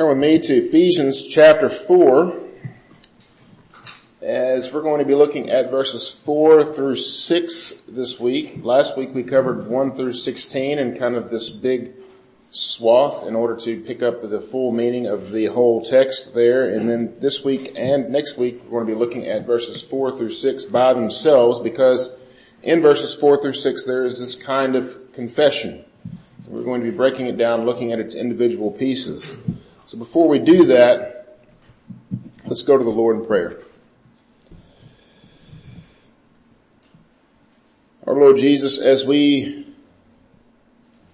Turn with me to Ephesians chapter 4 as we're going to be looking at verses 4 through 6 this week. Last week we covered 1 through 16 and kind of this big swath in order to pick up the full meaning of the whole text there. And then this week and next week we're going to be looking at verses 4 through 6 by themselves because in verses 4 through 6 there is this kind of confession. We're going to be breaking it down, looking at its individual pieces. So before we do that, let's go to the Lord in prayer. Our Lord Jesus, as we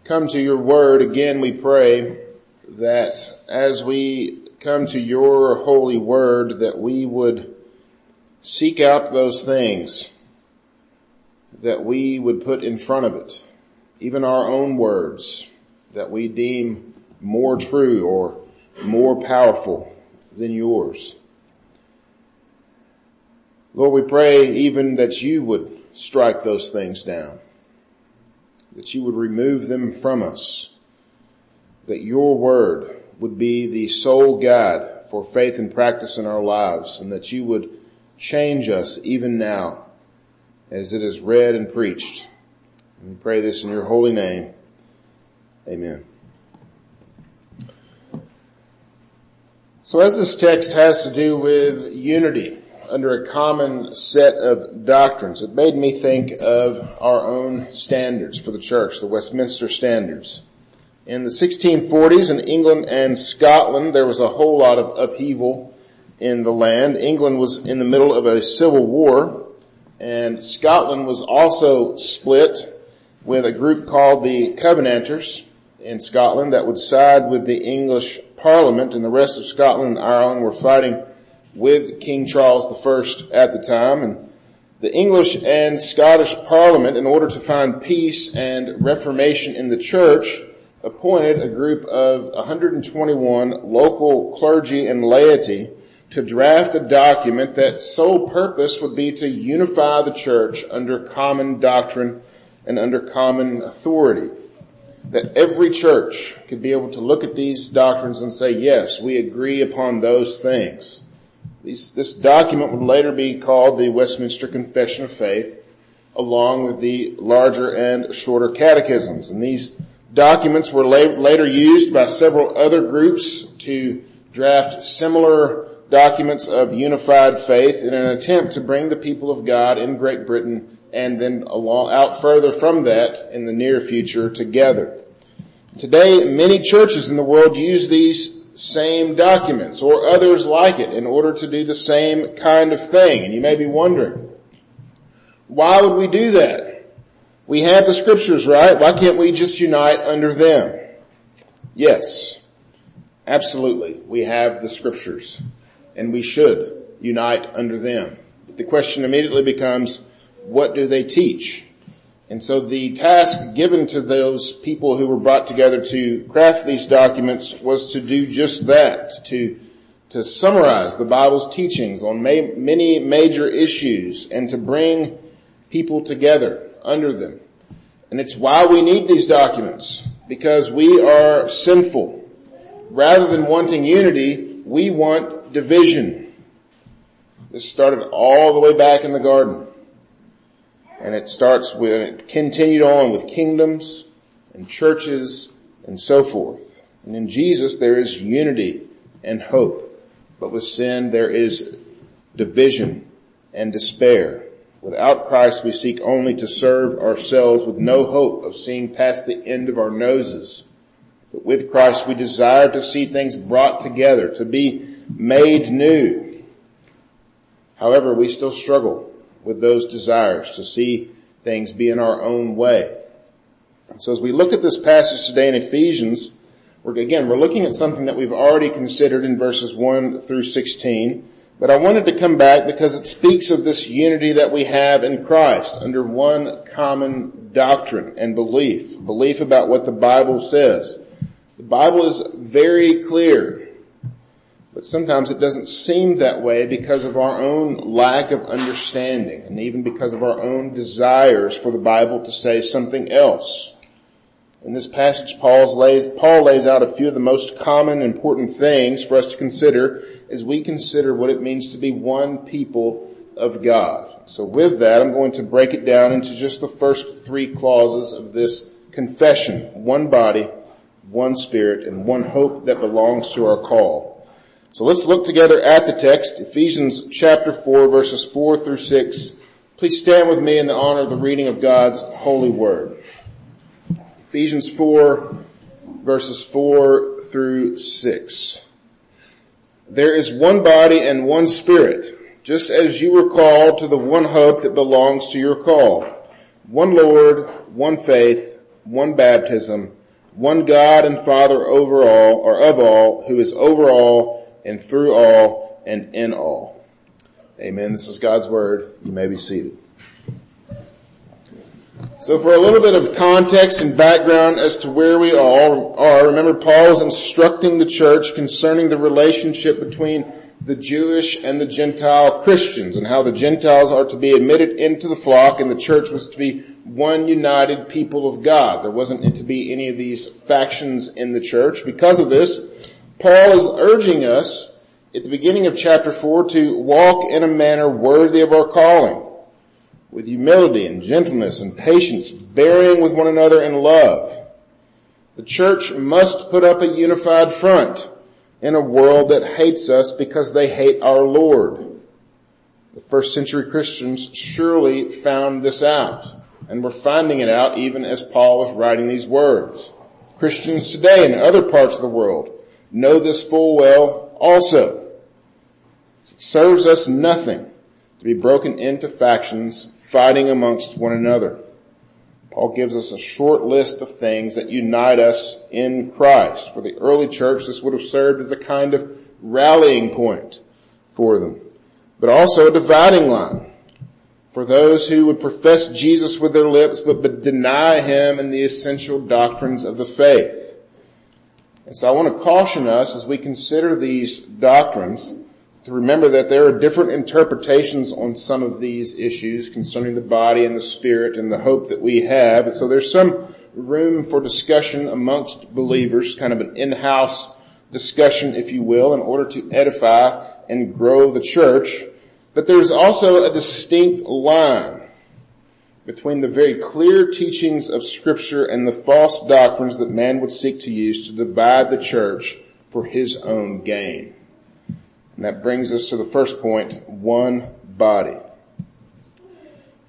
come to your word again, we pray that as we come to your holy word, that we would seek out those things that we would put in front of it, even our own words that we deem more true or more powerful than yours. Lord, we pray even that you would strike those things down, that you would remove them from us, that your word would be the sole guide for faith and practice in our lives, and that you would change us even now as it is read and preached. And we pray this in your holy name. Amen. So as this text has to do with unity under a common set of doctrines, it made me think of our own standards for the church, the Westminster Standards. In the 1640s in England and Scotland, there was a whole lot of upheaval in the land. England was in the middle of a civil war and Scotland was also split with a group called the Covenanters in Scotland that would side with the English Parliament and the rest of Scotland and Ireland were fighting with King Charles I at the time. And the English and Scottish Parliament in order to find peace and reformation in the church appointed a group of 121 local clergy and laity to draft a document that sole purpose would be to unify the church under common doctrine and under common authority that every church could be able to look at these doctrines and say, yes, we agree upon those things. These, this document would later be called the Westminster Confession of Faith, along with the larger and shorter catechisms. And these documents were la- later used by several other groups to draft similar documents of unified faith in an attempt to bring the people of God in Great Britain and then along, out further from that in the near future together. Today, many churches in the world use these same documents or others like it in order to do the same kind of thing. And you may be wondering, why would we do that? We have the scriptures, right? Why can't we just unite under them? Yes, absolutely. We have the scriptures and we should unite under them. But the question immediately becomes, what do they teach? And so the task given to those people who were brought together to craft these documents was to do just that, to, to summarize the Bible's teachings on ma- many major issues and to bring people together under them. And it's why we need these documents, because we are sinful. Rather than wanting unity, we want division. This started all the way back in the garden. And it starts with, it continued on with kingdoms and churches and so forth. And in Jesus there is unity and hope. But with sin there is division and despair. Without Christ we seek only to serve ourselves with no hope of seeing past the end of our noses. But with Christ we desire to see things brought together, to be made new. However, we still struggle with those desires to see things be in our own way. So as we look at this passage today in Ephesians, we're, again, we're looking at something that we've already considered in verses 1 through 16, but I wanted to come back because it speaks of this unity that we have in Christ under one common doctrine and belief, belief about what the Bible says. The Bible is very clear but sometimes it doesn't seem that way because of our own lack of understanding and even because of our own desires for the Bible to say something else. In this passage, Paul's lays, Paul lays out a few of the most common important things for us to consider as we consider what it means to be one people of God. So with that, I'm going to break it down into just the first three clauses of this confession. One body, one spirit, and one hope that belongs to our call. So let's look together at the text, Ephesians chapter 4 verses 4 through 6. Please stand with me in the honor of the reading of God's holy word. Ephesians 4 verses 4 through 6. There is one body and one spirit, just as you were called to the one hope that belongs to your call. One Lord, one faith, one baptism, one God and Father over all, or of all, who is over all and through all and in all. Amen. This is God's word. You may be seated. So for a little bit of context and background as to where we all are, remember Paul is instructing the church concerning the relationship between the Jewish and the Gentile Christians and how the Gentiles are to be admitted into the flock and the church was to be one united people of God. There wasn't to be any of these factions in the church. Because of this, Paul is urging us at the beginning of chapter 4 to walk in a manner worthy of our calling with humility and gentleness and patience, bearing with one another in love. The church must put up a unified front in a world that hates us because they hate our Lord. The first century Christians surely found this out and were finding it out even as Paul was writing these words. Christians today in other parts of the world know this full well also. It serves us nothing to be broken into factions fighting amongst one another. Paul gives us a short list of things that unite us in Christ. For the early church, this would have served as a kind of rallying point for them, but also a dividing line for those who would profess Jesus with their lips but, but deny him in the essential doctrines of the faith. And so I want to caution us as we consider these doctrines to remember that there are different interpretations on some of these issues concerning the body and the spirit and the hope that we have. And so there's some room for discussion amongst believers, kind of an in-house discussion, if you will, in order to edify and grow the church. But there's also a distinct line between the very clear teachings of scripture and the false doctrines that man would seek to use to divide the church for his own gain. And that brings us to the first point, one body.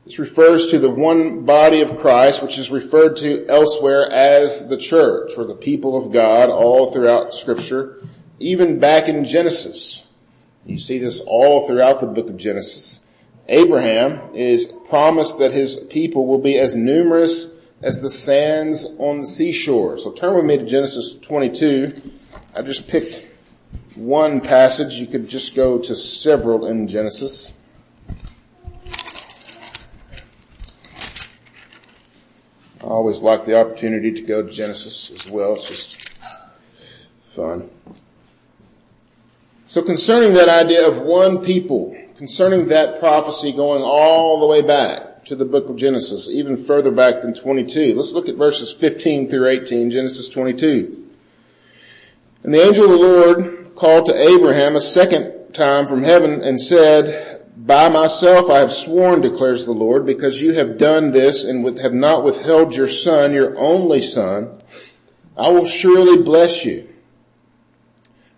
This refers to the one body of Christ, which is referred to elsewhere as the church or the people of God all throughout scripture, even back in Genesis. You see this all throughout the book of Genesis. Abraham is promised that his people will be as numerous as the sands on the seashore. So turn with me to Genesis 22. I just picked one passage. You could just go to several in Genesis. I always like the opportunity to go to Genesis as well. It's just fun. So concerning that idea of one people, concerning that prophecy going all the way back to the book of Genesis, even further back than 22, let's look at verses 15 through 18, Genesis 22. And the angel of the Lord called to Abraham a second time from heaven and said, by myself I have sworn, declares the Lord, because you have done this and have not withheld your son, your only son, I will surely bless you.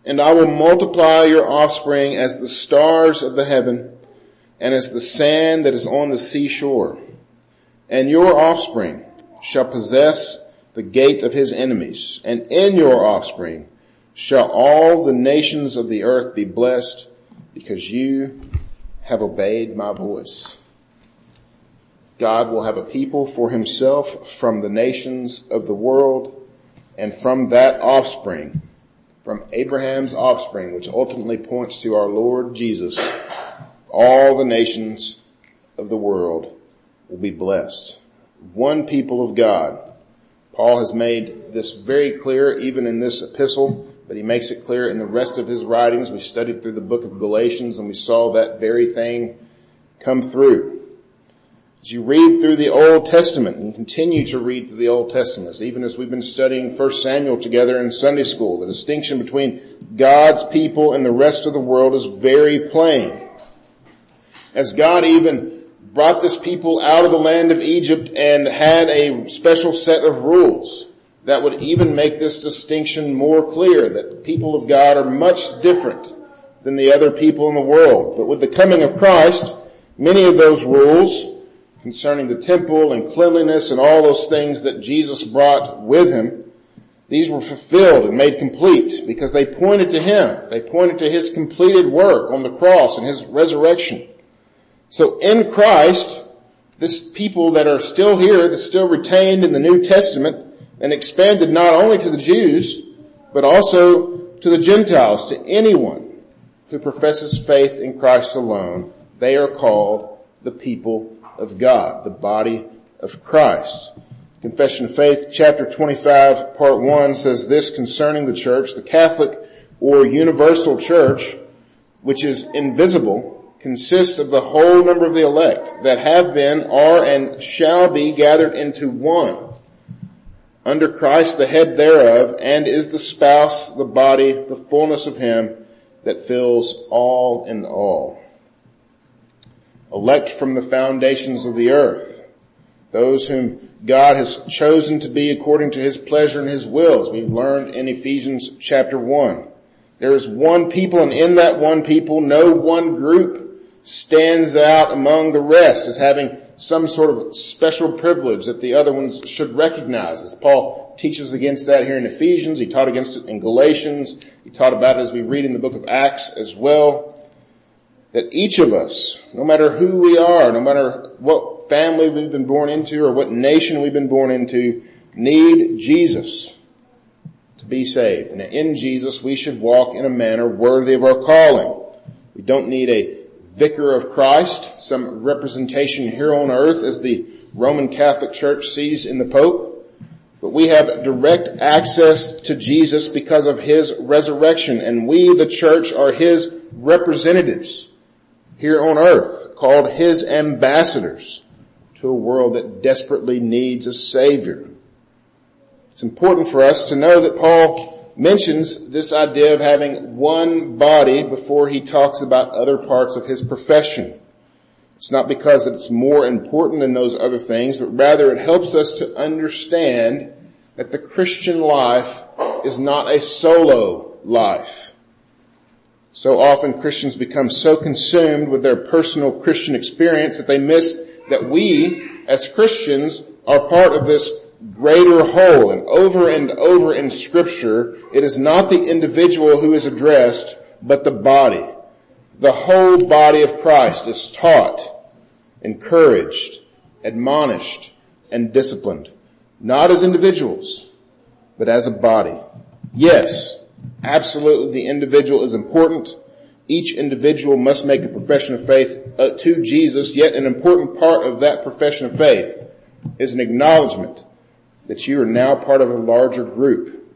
And I will multiply your offspring as the stars of the heaven and as the sand that is on the seashore. And your offspring shall possess the gate of his enemies. And in your offspring shall all the nations of the earth be blessed because you have obeyed my voice. God will have a people for himself from the nations of the world and from that offspring, from Abraham's offspring, which ultimately points to our Lord Jesus, all the nations of the world will be blessed. One people of God. Paul has made this very clear even in this epistle but he makes it clear in the rest of his writings. We studied through the book of Galatians and we saw that very thing come through. As you read through the Old Testament and continue to read through the Old Testament, even as we've been studying 1 Samuel together in Sunday school, the distinction between God's people and the rest of the world is very plain. As God even brought this people out of the land of Egypt and had a special set of rules that would even make this distinction more clear that the people of God are much different than the other people in the world. But with the coming of Christ, many of those rules concerning the temple and cleanliness and all those things that Jesus brought with him, these were fulfilled and made complete because they pointed to Him. They pointed to His completed work on the cross and His resurrection. So in Christ, this people that are still here, that's still retained in the New Testament and expanded not only to the Jews, but also to the Gentiles, to anyone who professes faith in Christ alone, they are called the people of God, the body of Christ. Confession of Faith, chapter 25, part 1 says this concerning the church, the Catholic or universal church, which is invisible, consists of the whole number of the elect that have been, are, and shall be gathered into one, under Christ the head thereof, and is the spouse, the body, the fullness of him that fills all in all elect from the foundations of the earth, those whom God has chosen to be according to his pleasure and his will, as we've learned in Ephesians chapter 1. There is one people and in that one people, no one group stands out among the rest as having some sort of special privilege that the other ones should recognize. As Paul teaches against that here in Ephesians, he taught against it in Galatians, he taught about it as we read in the book of Acts as well that each of us, no matter who we are, no matter what family we've been born into or what nation we've been born into, need Jesus to be saved. And in Jesus we should walk in a manner worthy of our calling. We don't need a vicar of Christ, some representation here on earth as the Roman Catholic Church sees in the Pope. But we have direct access to Jesus because of His resurrection and we, the church, are His representatives here on earth called his ambassadors to a world that desperately needs a savior. It's important for us to know that Paul mentions this idea of having one body before he talks about other parts of his profession. It's not because it's more important than those other things, but rather it helps us to understand that the Christian life is not a solo life. So often Christians become so consumed with their personal Christian experience that they miss that we, as Christians, are part of this greater whole. And over and over in scripture, it is not the individual who is addressed, but the body. The whole body of Christ is taught, encouraged, admonished, and disciplined. Not as individuals, but as a body. Yes, Absolutely, the individual is important. Each individual must make a profession of faith uh, to Jesus, yet an important part of that profession of faith is an acknowledgement that you are now part of a larger group.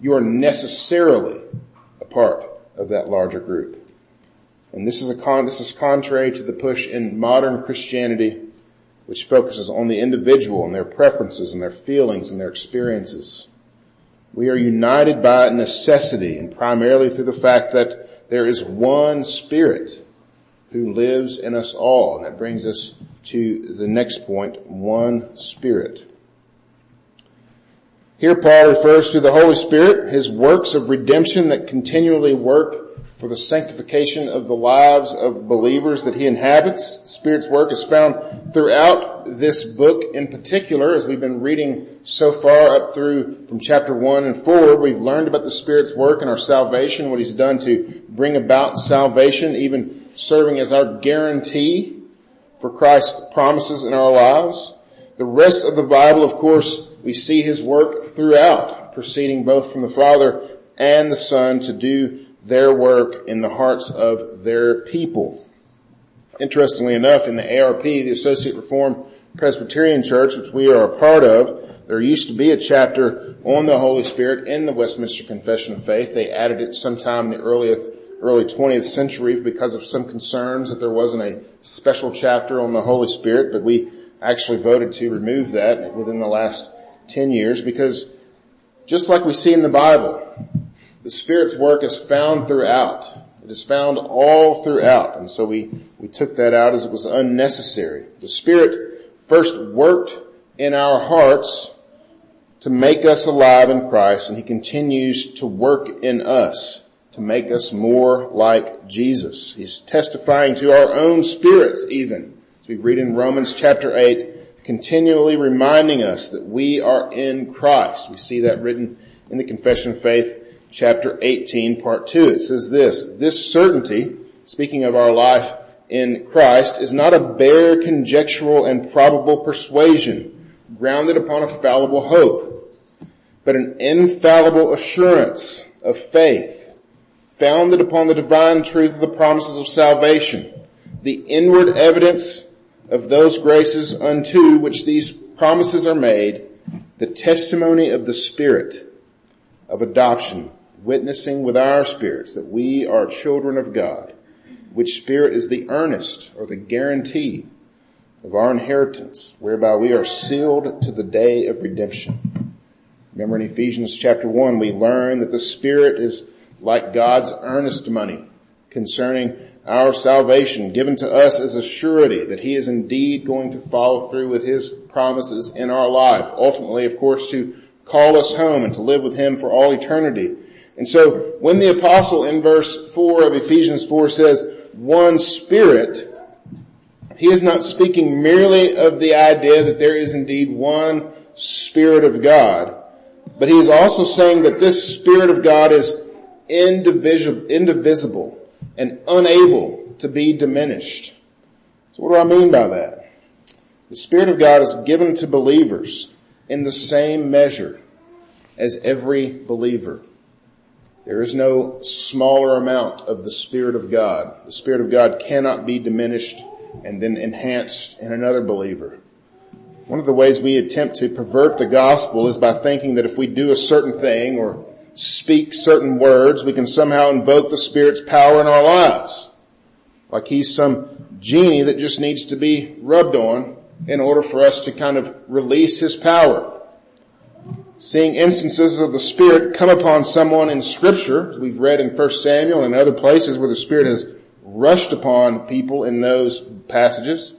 You are necessarily a part of that larger group. And this is a con, this is contrary to the push in modern Christianity, which focuses on the individual and their preferences and their feelings and their experiences. We are united by necessity and primarily through the fact that there is one spirit who lives in us all. And that brings us to the next point, one spirit. Here Paul refers to the Holy Spirit, his works of redemption that continually work for the sanctification of the lives of believers that he inhabits. The Spirit's work is found throughout this book in particular, as we've been reading so far up through from chapter one and forward. We've learned about the Spirit's work in our salvation, what he's done to bring about salvation, even serving as our guarantee for Christ's promises in our lives. The rest of the Bible, of course, we see his work throughout, proceeding both from the Father and the Son to do their work in the hearts of their people. Interestingly enough, in the ARP, the Associate Reformed Presbyterian Church, which we are a part of, there used to be a chapter on the Holy Spirit in the Westminster Confession of Faith. They added it sometime in the early, early 20th century because of some concerns that there wasn't a special chapter on the Holy Spirit, but we actually voted to remove that within the last 10 years because just like we see in the Bible, the Spirit's work is found throughout. It is found all throughout. And so we, we took that out as it was unnecessary. The Spirit first worked in our hearts to make us alive in Christ and He continues to work in us to make us more like Jesus. He's testifying to our own spirits even. As we read in Romans chapter 8, continually reminding us that we are in Christ. We see that written in the Confession of Faith chapter 18 part 2. It says this, this certainty, speaking of our life in Christ, is not a bare conjectural and probable persuasion grounded upon a fallible hope, but an infallible assurance of faith, founded upon the divine truth of the promises of salvation, the inward evidence of those graces unto which these promises are made, the testimony of the Spirit of adoption, witnessing with our spirits that we are children of God, which spirit is the earnest or the guarantee of our inheritance, whereby we are sealed to the day of redemption. Remember in Ephesians chapter 1, we learn that the Spirit is like God's earnest money concerning our salvation given to us as a surety that He is indeed going to follow through with His promises in our life. Ultimately, of course, to call us home and to live with Him for all eternity. And so when the apostle in verse 4 of Ephesians 4 says, one spirit, he is not speaking merely of the idea that there is indeed one Spirit of God, but he is also saying that this Spirit of God is indivisible, indivisible and unable to be diminished. So what do I mean by that? The Spirit of God is given to believers in the same measure as every believer. There is no smaller amount of the Spirit of God. The Spirit of God cannot be diminished and then enhanced in another believer. One of the ways we attempt to pervert the gospel is by thinking that if we do a certain thing or speak certain words, we can somehow invoke the Spirit's power in our lives. Like he's some genie that just needs to be rubbed on in order for us to kind of release his power. Seeing instances of the Spirit come upon someone in scripture, as we've read in 1 Samuel and other places where the Spirit has rushed upon people in those passages.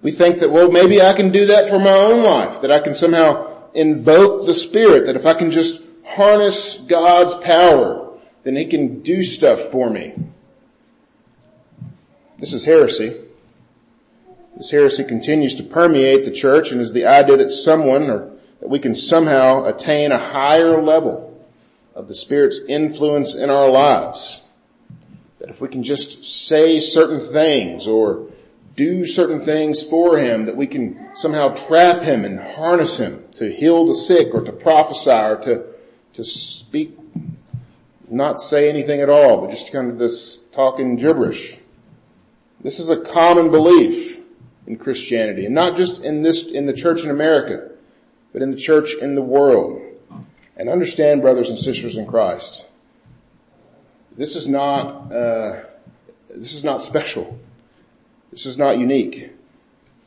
We think that, well, maybe I can do that for my own life, that I can somehow invoke the Spirit, that if I can just harness God's power, then He can do stuff for me. This is heresy. This heresy continues to permeate the church and is the idea that someone or that we can somehow attain a higher level of the Spirit's influence in our lives. That if we can just say certain things or do certain things for him, that we can somehow trap him and harness him to heal the sick or to prophesy or to, to speak, not say anything at all, but just kind of this talking gibberish. This is a common belief in Christianity and not just in this, in the church in America, but in the church in the world. And understand brothers and sisters in Christ, this is not, uh, this is not special. This is not unique.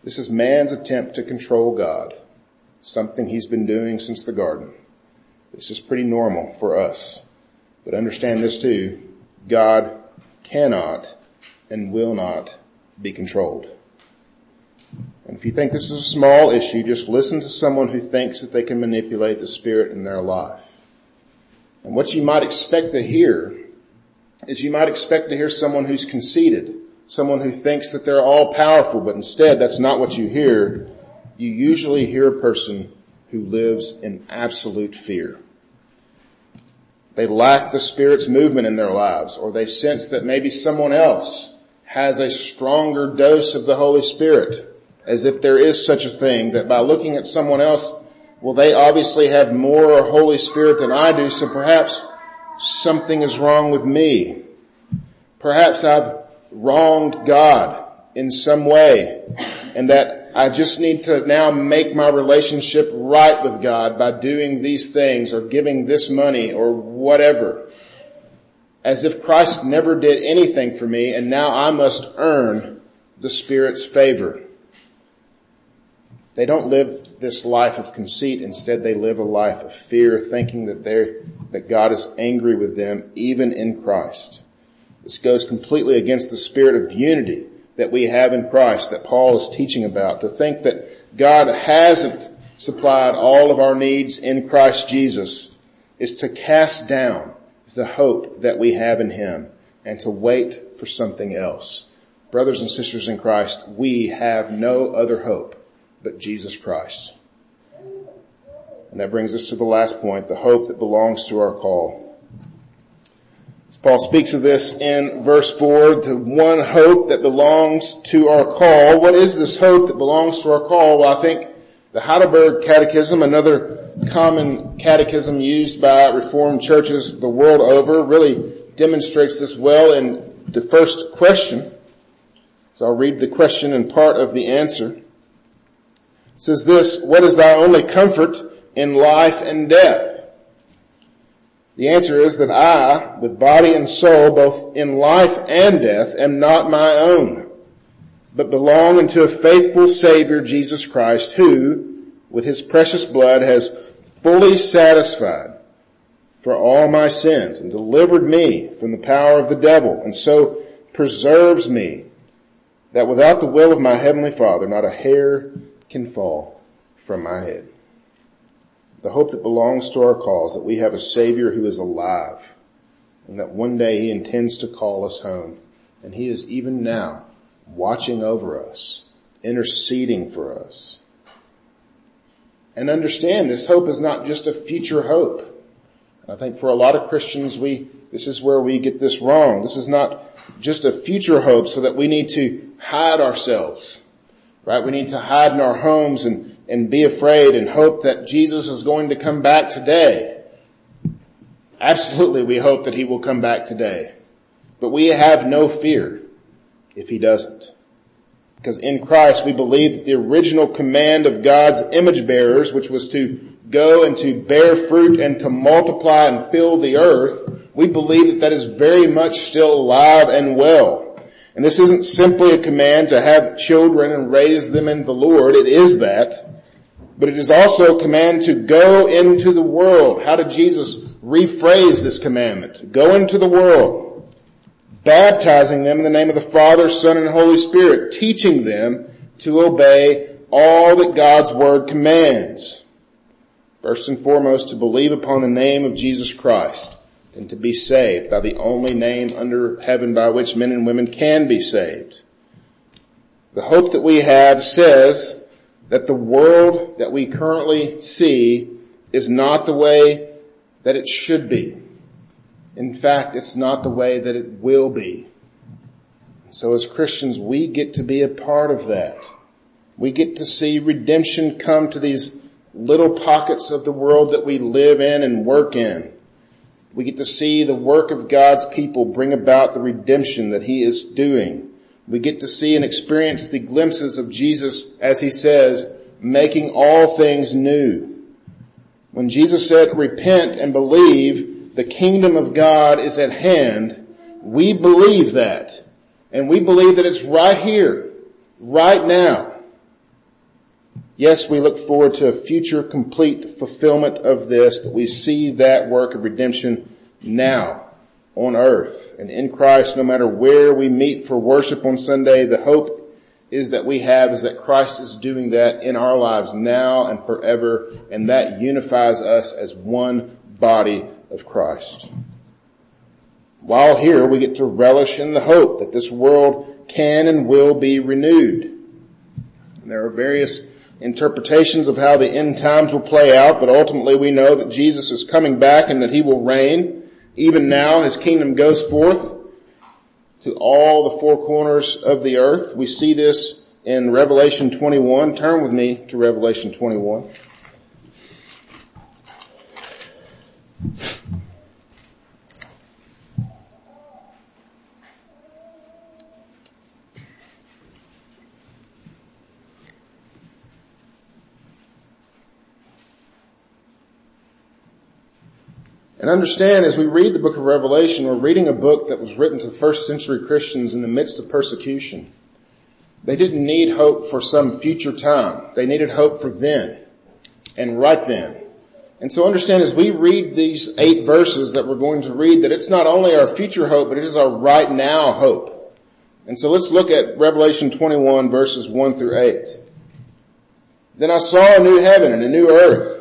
This is man's attempt to control God. Something he's been doing since the garden. This is pretty normal for us. But understand this too. God cannot and will not be controlled. And if you think this is a small issue, just listen to someone who thinks that they can manipulate the Spirit in their life. And what you might expect to hear is you might expect to hear someone who's conceited, someone who thinks that they're all powerful, but instead that's not what you hear. You usually hear a person who lives in absolute fear. They lack the Spirit's movement in their lives, or they sense that maybe someone else has a stronger dose of the Holy Spirit, as if there is such a thing that by looking at someone else, well they obviously have more Holy Spirit than I do, so perhaps something is wrong with me. Perhaps I've wronged God in some way and that I just need to now make my relationship right with God by doing these things or giving this money or whatever. as if Christ never did anything for me and now I must earn the Spirit's favor. They don't live this life of conceit. Instead, they live a life of fear, thinking that they that God is angry with them, even in Christ. This goes completely against the spirit of unity that we have in Christ that Paul is teaching about. To think that God hasn't supplied all of our needs in Christ Jesus is to cast down the hope that we have in Him and to wait for something else. Brothers and sisters in Christ, we have no other hope but Jesus Christ. And that brings us to the last point, the hope that belongs to our call. As Paul speaks of this in verse 4, the one hope that belongs to our call. What is this hope that belongs to our call? Well, I think the Heidelberg Catechism, another common catechism used by Reformed churches the world over, really demonstrates this well in the first question. So I'll read the question and part of the answer says this, what is thy only comfort in life and death? The answer is that I, with body and soul, both in life and death, am not my own, but belong unto a faithful Savior, Jesus Christ, who, with his precious blood, has fully satisfied for all my sins and delivered me from the power of the devil, and so preserves me that without the will of my heavenly Father, not a hair can fall from my head. The hope that belongs to our cause that we have a Savior who is alive and that one day He intends to call us home. And He is even now watching over us, interceding for us. And understand this hope is not just a future hope. I think for a lot of Christians we, this is where we get this wrong. This is not just a future hope so that we need to hide ourselves right? We need to hide in our homes and, and be afraid and hope that Jesus is going to come back today. Absolutely, we hope that he will come back today. But we have no fear if he doesn't. Because in Christ we believe that the original command of God's image bearers, which was to go and to bear fruit and to multiply and fill the earth, we believe that that is very much still alive and well. And this isn't simply a command to have children and raise them in the Lord. It is that. But it is also a command to go into the world. How did Jesus rephrase this commandment? Go into the world, baptizing them in the name of the Father, Son, and Holy Spirit, teaching them to obey all that God's Word commands. First and foremost, to believe upon the name of Jesus Christ and to be saved by the only name under heaven by which men and women can be saved. The hope that we have says that the world that we currently see is not the way that it should be. In fact, it's not the way that it will be. So as Christians, we get to be a part of that. We get to see redemption come to these little pockets of the world that we live in and work in. We get to see the work of God's people bring about the redemption that he is doing. We get to see and experience the glimpses of Jesus, as he says, making all things new. When Jesus said, repent and believe, the kingdom of God is at hand, we believe that. And we believe that it's right here, right now. Yes, we look forward to a future complete fulfillment of this, but we see that work of redemption now on earth and in Christ no matter where we meet for worship on Sunday. The hope is that we have is that Christ is doing that in our lives now and forever and that unifies us as one body of Christ. While here we get to relish in the hope that this world can and will be renewed. There are various interpretations of how the end times will play out, but ultimately we know that Jesus is coming back and that he will reign. Even now his kingdom goes forth to all the four corners of the earth. We see this in Revelation 21. Turn with me to Revelation 21. And understand as we read the book of Revelation, we're reading a book that was written to first century Christians in the midst of persecution. They didn't need hope for some future time. They needed hope for then and right then. And so understand as we read these eight verses that we're going to read that it's not only our future hope, but it is our right now hope. And so let's look at Revelation 21 verses 1 through 8. Then I saw a new heaven and a new earth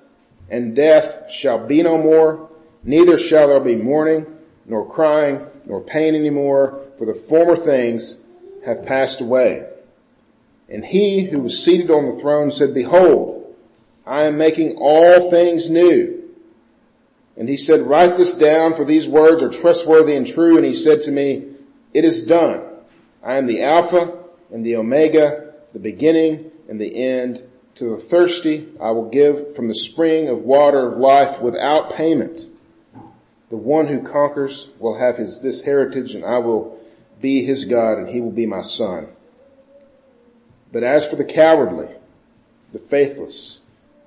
and death shall be no more, neither shall there be mourning, nor crying, nor pain any more, for the former things have passed away. And he who was seated on the throne said, behold, I am making all things new. And he said, write this down for these words are trustworthy and true. And he said to me, it is done. I am the Alpha and the Omega, the beginning and the end. To the thirsty I will give from the spring of water of life without payment. The one who conquers will have his, this heritage and I will be his God and he will be my son. But as for the cowardly, the faithless,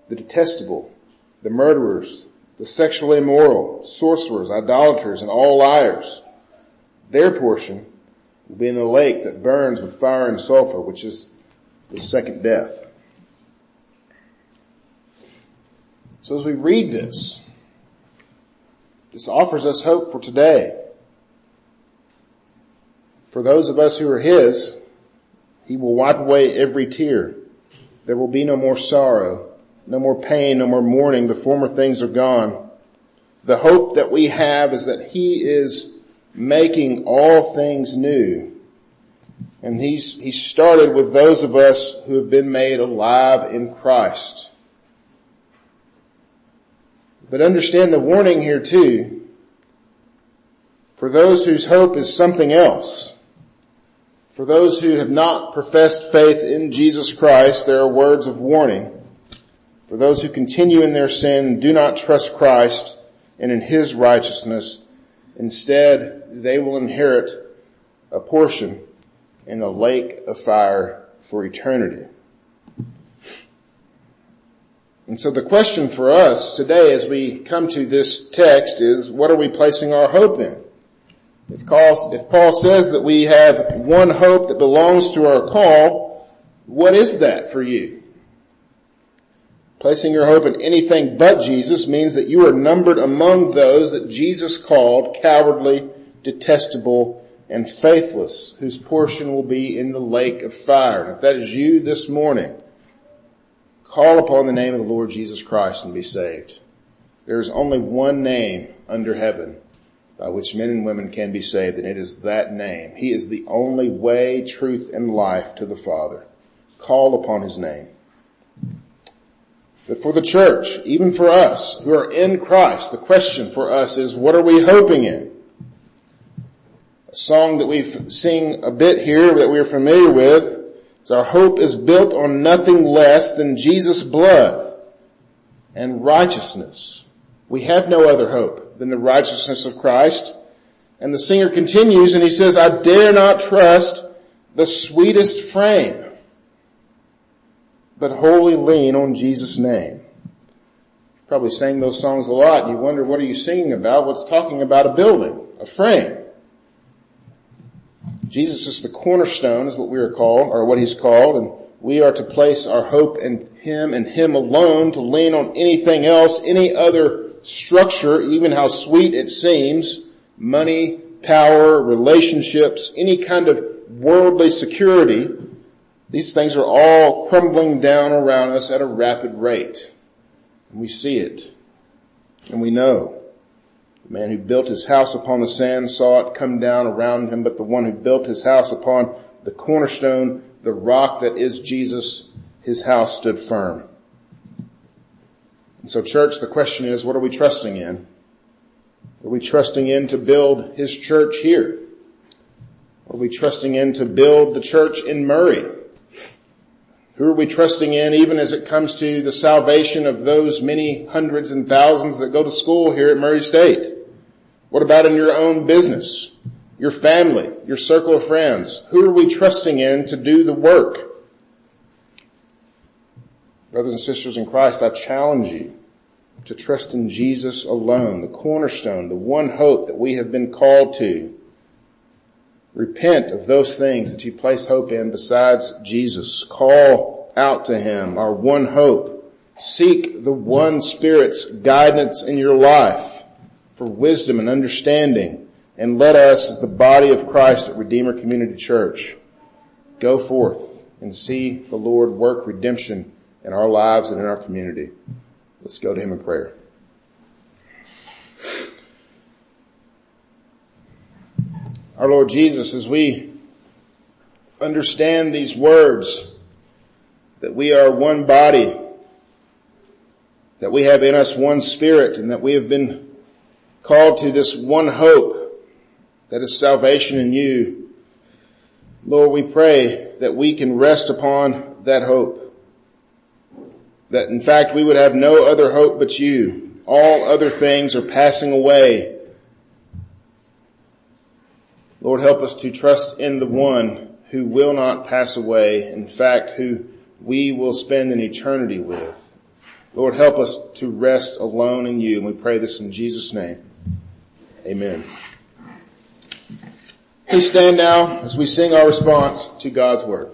the detestable, the murderers, the sexually immoral, sorcerers, idolaters, and all liars, their portion will be in the lake that burns with fire and sulfur, which is the second death. So as we read this, this offers us hope for today. For those of us who are His, He will wipe away every tear. There will be no more sorrow, no more pain, no more mourning. The former things are gone. The hope that we have is that He is making all things new. And He's, He started with those of us who have been made alive in Christ. But understand the warning here too. For those whose hope is something else, for those who have not professed faith in Jesus Christ, there are words of warning. For those who continue in their sin, do not trust Christ and in His righteousness. Instead, they will inherit a portion in the lake of fire for eternity. And so the question for us today as we come to this text is, what are we placing our hope in? If Paul, if Paul says that we have one hope that belongs to our call, what is that for you? Placing your hope in anything but Jesus means that you are numbered among those that Jesus called cowardly, detestable, and faithless, whose portion will be in the lake of fire. And if that is you this morning, Call upon the name of the Lord Jesus Christ and be saved. There is only one name under heaven by which men and women can be saved, and it is that name. He is the only way, truth, and life to the Father. Call upon His name. But for the church, even for us who are in Christ, the question for us is, what are we hoping in? A song that we've sing a bit here that we're familiar with so our hope is built on nothing less than Jesus' blood and righteousness. We have no other hope than the righteousness of Christ. And the singer continues and he says, I dare not trust the sweetest frame, but wholly lean on Jesus' name. Probably sang those songs a lot and you wonder what are you singing about? What's talking about a building, a frame. Jesus is the cornerstone is what we are called, or what he's called, and we are to place our hope in him and him alone, to lean on anything else, any other structure, even how sweet it seems, money, power, relationships, any kind of worldly security, these things are all crumbling down around us at a rapid rate. And we see it. And we know. The man who built his house upon the sand saw it come down around him, but the one who built his house upon the cornerstone, the rock that is Jesus, his house stood firm. And so church, the question is, what are we trusting in? Are we trusting in to build His church here? Are we trusting in to build the church in Murray? Who are we trusting in even as it comes to the salvation of those many hundreds and thousands that go to school here at Murray State? What about in your own business, your family, your circle of friends? Who are we trusting in to do the work? Brothers and sisters in Christ, I challenge you to trust in Jesus alone, the cornerstone, the one hope that we have been called to. Repent of those things that you place hope in besides Jesus. Call out to Him, our one hope. Seek the one Spirit's guidance in your life for wisdom and understanding. And let us, as the body of Christ at Redeemer Community Church, go forth and see the Lord work redemption in our lives and in our community. Let's go to Him in prayer. Our Lord Jesus, as we understand these words, that we are one body, that we have in us one spirit, and that we have been called to this one hope, that is salvation in you. Lord, we pray that we can rest upon that hope. That in fact we would have no other hope but you. All other things are passing away Lord, help us to trust in the one who will not pass away, in fact, who we will spend an eternity with. Lord, help us to rest alone in you, and we pray this in Jesus' name. Amen. Please stand now as we sing our response to God's word.